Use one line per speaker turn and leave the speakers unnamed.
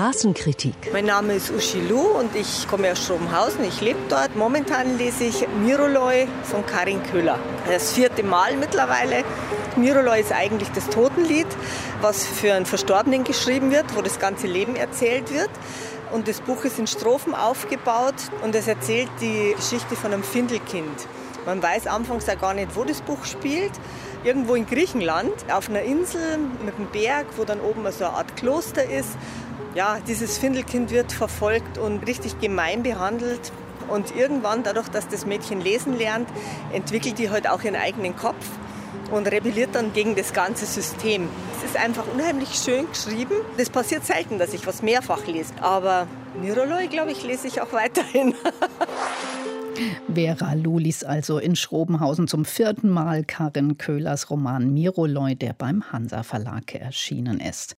Straßenkritik.
Mein Name ist Uschi Lu und ich komme aus Schrobenhausen. Ich lebe dort. Momentan lese ich Miroloi von Karin Köhler. Das vierte Mal mittlerweile. Miroloi ist eigentlich das Totenlied, was für einen Verstorbenen geschrieben wird, wo das ganze Leben erzählt wird. Und das Buch ist in Strophen aufgebaut und es erzählt die Geschichte von einem Findelkind. Man weiß anfangs ja gar nicht, wo das Buch spielt. Irgendwo in Griechenland, auf einer Insel mit einem Berg, wo dann oben so eine Art Kloster ist. Ja, dieses Findelkind wird verfolgt und richtig gemein behandelt. Und irgendwann, dadurch, dass das Mädchen lesen lernt, entwickelt die halt auch ihren eigenen Kopf und rebelliert dann gegen das ganze System. Es ist einfach unheimlich schön geschrieben. Das passiert selten, dass ich was mehrfach lese. Aber Niroloi, glaube ich, lese ich auch weiterhin.
Vera Lulis also in Schrobenhausen zum vierten Mal Karin Köhlers Roman Miroloi, der beim Hansa Verlag erschienen ist.